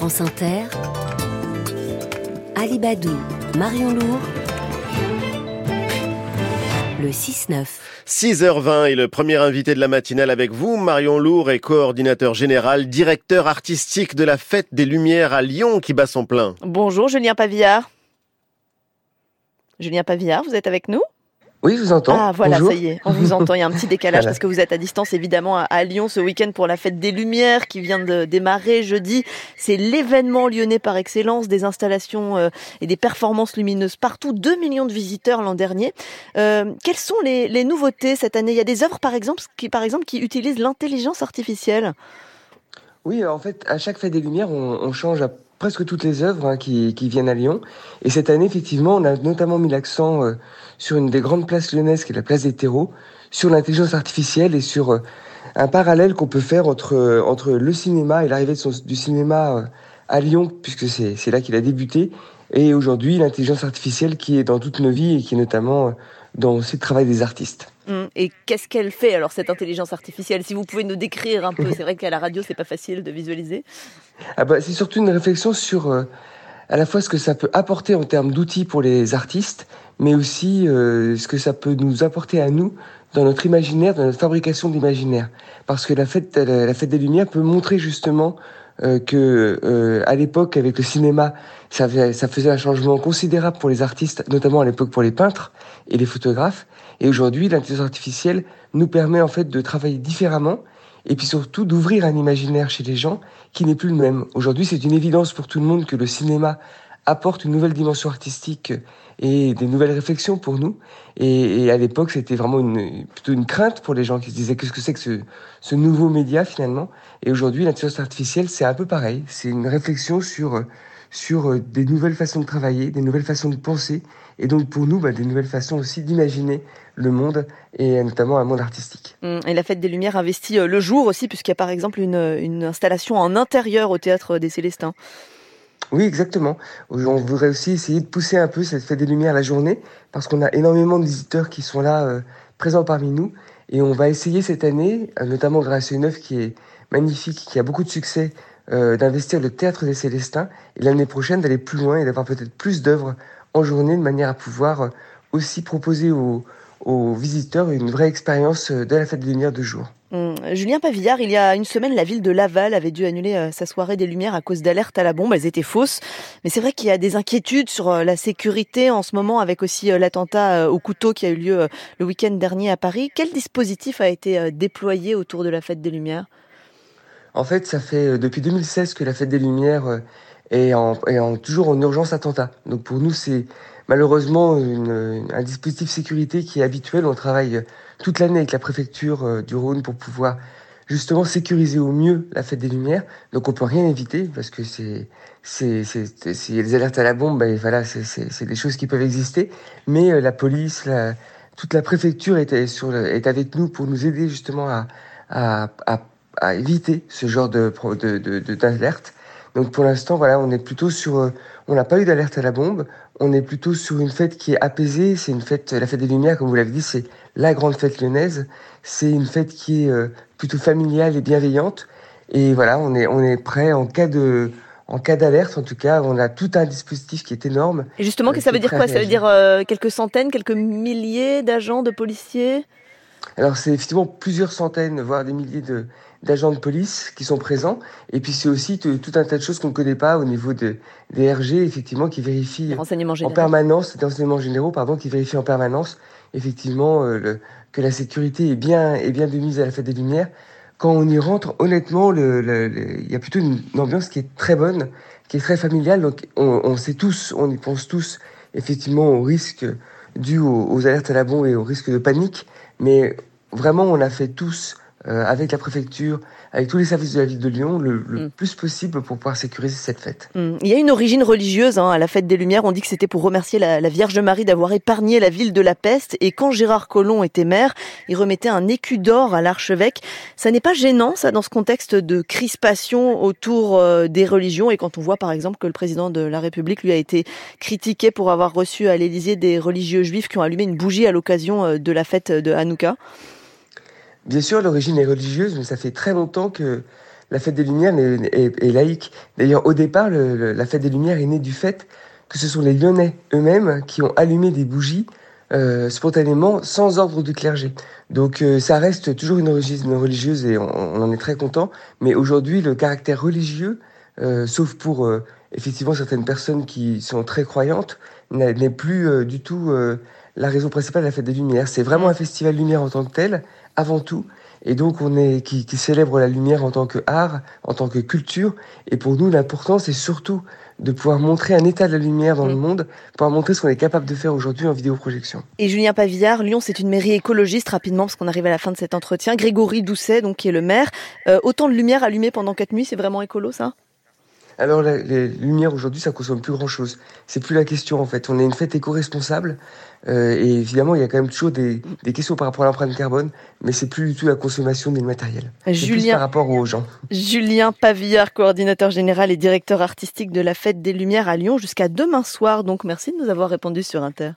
France Inter, Alibadou, Marion Lourd, le 6-9. 6h20 et le premier invité de la matinale avec vous, Marion Lourd est coordinateur général, directeur artistique de la Fête des Lumières à Lyon qui bat son plein. Bonjour Julien Pavillard. Julien Pavillard, vous êtes avec nous? Oui, je vous entends. Ah voilà, ça y est, on vous entend. Il y a un petit décalage parce que vous êtes à distance évidemment à, Lyon ce week-end pour la fête des Lumières qui vient de démarrer jeudi. C'est l'événement lyonnais par excellence, des installations euh, et des performances lumineuses partout. 2 millions de visiteurs l'an dernier. Euh, quelles sont les, nouveautés cette année? Il y a des œuvres par exemple qui, par exemple, qui utilisent l'intelligence artificielle. Oui, en fait, à chaque fête des Lumières, on, change à presque toutes les œuvres hein, qui, viennent à Lyon. Et cette année, effectivement, on a notamment mis l'accent euh, sur une des grandes places lyonnaises, qui est la place des terreaux, sur l'intelligence artificielle et sur euh, un parallèle qu'on peut faire entre, euh, entre le cinéma et l'arrivée du cinéma à Lyon, puisque c'est là qu'il a débuté, et aujourd'hui l'intelligence artificielle qui est dans toutes nos vies et qui est notamment dans aussi le travail des artistes. Hum, et qu'est-ce qu'elle fait alors cette intelligence artificielle? Si vous pouvez nous décrire un peu, c'est vrai qu'à la radio c'est pas facile de visualiser. Ah bah, c'est surtout une réflexion sur à la fois ce que ça peut apporter en termes d'outils pour les artistes, mais aussi euh, ce que ça peut nous apporter à nous dans notre imaginaire, dans notre fabrication d'imaginaire. Parce que la fête, la fête des Lumières peut montrer justement euh, que euh, à l'époque, avec le cinéma, ça, ça faisait un changement considérable pour les artistes, notamment à l'époque pour les peintres et les photographes. Et aujourd'hui, l'intelligence artificielle nous permet en fait de travailler différemment et puis surtout d'ouvrir un imaginaire chez les gens qui n'est plus le même. Aujourd'hui, c'est une évidence pour tout le monde que le cinéma apporte une nouvelle dimension artistique et des nouvelles réflexions pour nous. Et, à l'époque, c'était vraiment plutôt une crainte pour les gens qui se disaient qu'est-ce que c'est que ce, nouveau média finalement? Et aujourd'hui, l'intelligence artificielle, c'est un peu pareil. C'est une réflexion sur sur des nouvelles façons de travailler, des nouvelles façons de penser, et donc pour nous, bah, des nouvelles façons aussi d'imaginer le monde, et notamment un monde artistique. Mmh. Et la Fête des Lumières investit euh, le jour aussi, puisqu'il y a par exemple une installation en intérieur au Théâtre des Célestins. Oui, exactement. On voudrait aussi essayer de pousser un peu cette fête des Lumières la journée, parce qu'on a énormément de visiteurs qui sont là, euh, présents parmi nous. Et on va essayer cette année, euh, notamment grâce à une œuvre qui est magnifique, qui a beaucoup de succès, euh, d'investir le Théâtre des Célestins, et l'année prochaine d'aller plus loin et d'avoir peut-être plus d'œuvres en journée, de manière à pouvoir aussi proposer aux, aux visiteurs une vraie expérience de la fête des Lumières de jour. Julien Pavillard, il y a une semaine, la ville de Laval avait dû annuler euh, sa soirée des Lumières à cause d'alertes à la bombe. Elles étaient fausses. Mais c'est vrai qu'il y a des inquiétudes sur euh, la sécurité en ce moment, avec aussi euh, l'attentat au couteau qui a eu lieu le week-end dernier à Paris. Quel dispositif a été déployé autour de la fête des Lumières? En fait, ça fait depuis 2016 que la fête des Lumières est, en, toujours en urgence attentat. Donc pour nous, c'est malheureusement un dispositif sécurité qui est habituel. On travaille toute l'année avec la préfecture euh, du Rhône pour pouvoir justement sécuriser au mieux la fête des Lumières. Donc on peut rien éviter parce que c'est c'est c'est des alertes à la bombe, ben voilà, c'est des choses qui peuvent exister. Mais euh, la police, toute la préfecture est sur est avec nous pour nous aider justement à à, à, à éviter ce genre de de d'alerte. Donc pour l'instant, voilà, on est plutôt sur, euh, on n'a pas eu d'alerte à la bombe. On est plutôt sur une fête qui est apaisée. C'est une fête, la fête des Lumières, comme vous l'avez dit, c'est la grande fête lyonnaise. C'est une fête qui est euh, plutôt familiale et bienveillante. Et voilà, on est, on est prêt en cas de, en cas d'alerte, en tout cas, on a tout un dispositif qui est énorme. Et justement, que ça veut dire quoi? Ça veut dire quelques centaines, quelques milliers d'agents, de policiers? Alors, c'est effectivement plusieurs centaines, voire des milliers de, d'agents de police qui sont présents. Et puis c'est aussi tout un tas de choses qu'on ne connaît pas au niveau de, des RG, effectivement, qui vérifient en permanence, des renseignements généraux, pardon, qui vérifient en permanence, effectivement, euh, le, que la sécurité est bien, est bien de mise à la fête des Lumières. Quand on y rentre, honnêtement, il y a plutôt une, ambiance qui est très bonne, qui est très familiale. Donc on, on sait tous, on y pense tous, effectivement, au risque dû aux, aux alertes à la bombe et au risque de panique. Mais vraiment, on a fait tous euh, avec la préfecture, avec tous les services de la ville de Lyon, le, mm. plus possible pour pouvoir sécuriser cette fête. Mm. Il y a une origine religieuse hein, à la fête des Lumières. On dit que c'était pour remercier la, Vierge Marie d'avoir épargné la ville de la peste. Et quand Gérard Collomb était maire, il remettait un écu d'or à l'archevêque. Ça n'est pas gênant, ça, dans ce contexte de crispation autour euh, des religions. Et quand on voit, par exemple, que le président de la République lui a été critiqué pour avoir reçu à l'Élysée des religieux juifs qui ont allumé une bougie à l'occasion euh, de la fête de Hanouka. Bien sûr, l'origine est religieuse, mais ça fait très longtemps que la fête des Lumières est, laïque. D'ailleurs, au départ, la fête des Lumières est née du fait que ce sont les Lyonnais eux-mêmes qui ont allumé des bougies euh, spontanément sans ordre du clergé. Donc euh, ça reste toujours une religieuse, et on, en est très content. Mais aujourd'hui, le caractère religieux, euh, sauf pour effectivement certaines personnes qui sont très croyantes, n'est plus du tout la raison principale de la fête des Lumières. C'est vraiment un festival lumière en tant que tel, avant tout et donc on est qui, qui, célèbre la lumière en tant que art, en tant que culture. Et pour nous, l'important, c'est surtout de pouvoir montrer un état de la lumière dans le mm. monde, pouvoir montrer ce qu'on est capable de faire aujourd'hui en vidéoprojection. Et Julien Pavillard, Lyon, c'est une mairie écologiste, rapidement, parce qu'on arrive à la fin de cet entretien. Grégory Doucet, donc qui est le maire. Euh, autant de lumière allumée pendant quatre nuits, c'est vraiment écolo, ça? Alors les lumières aujourd'hui, ça consomme plus grand chose. C'est plus la question en fait. On est une fête éco-responsable euh, et évidemment il y a quand même toujours des, questions par rapport à l'empreinte carbone, mais c'est plus du tout la consommation des matériels. Julien par rapport aux gens. Julien Pavillard, coordinateur général et directeur artistique de la Fête des Lumières à Lyon jusqu'à demain soir. Donc merci de nous avoir répondu sur Inter.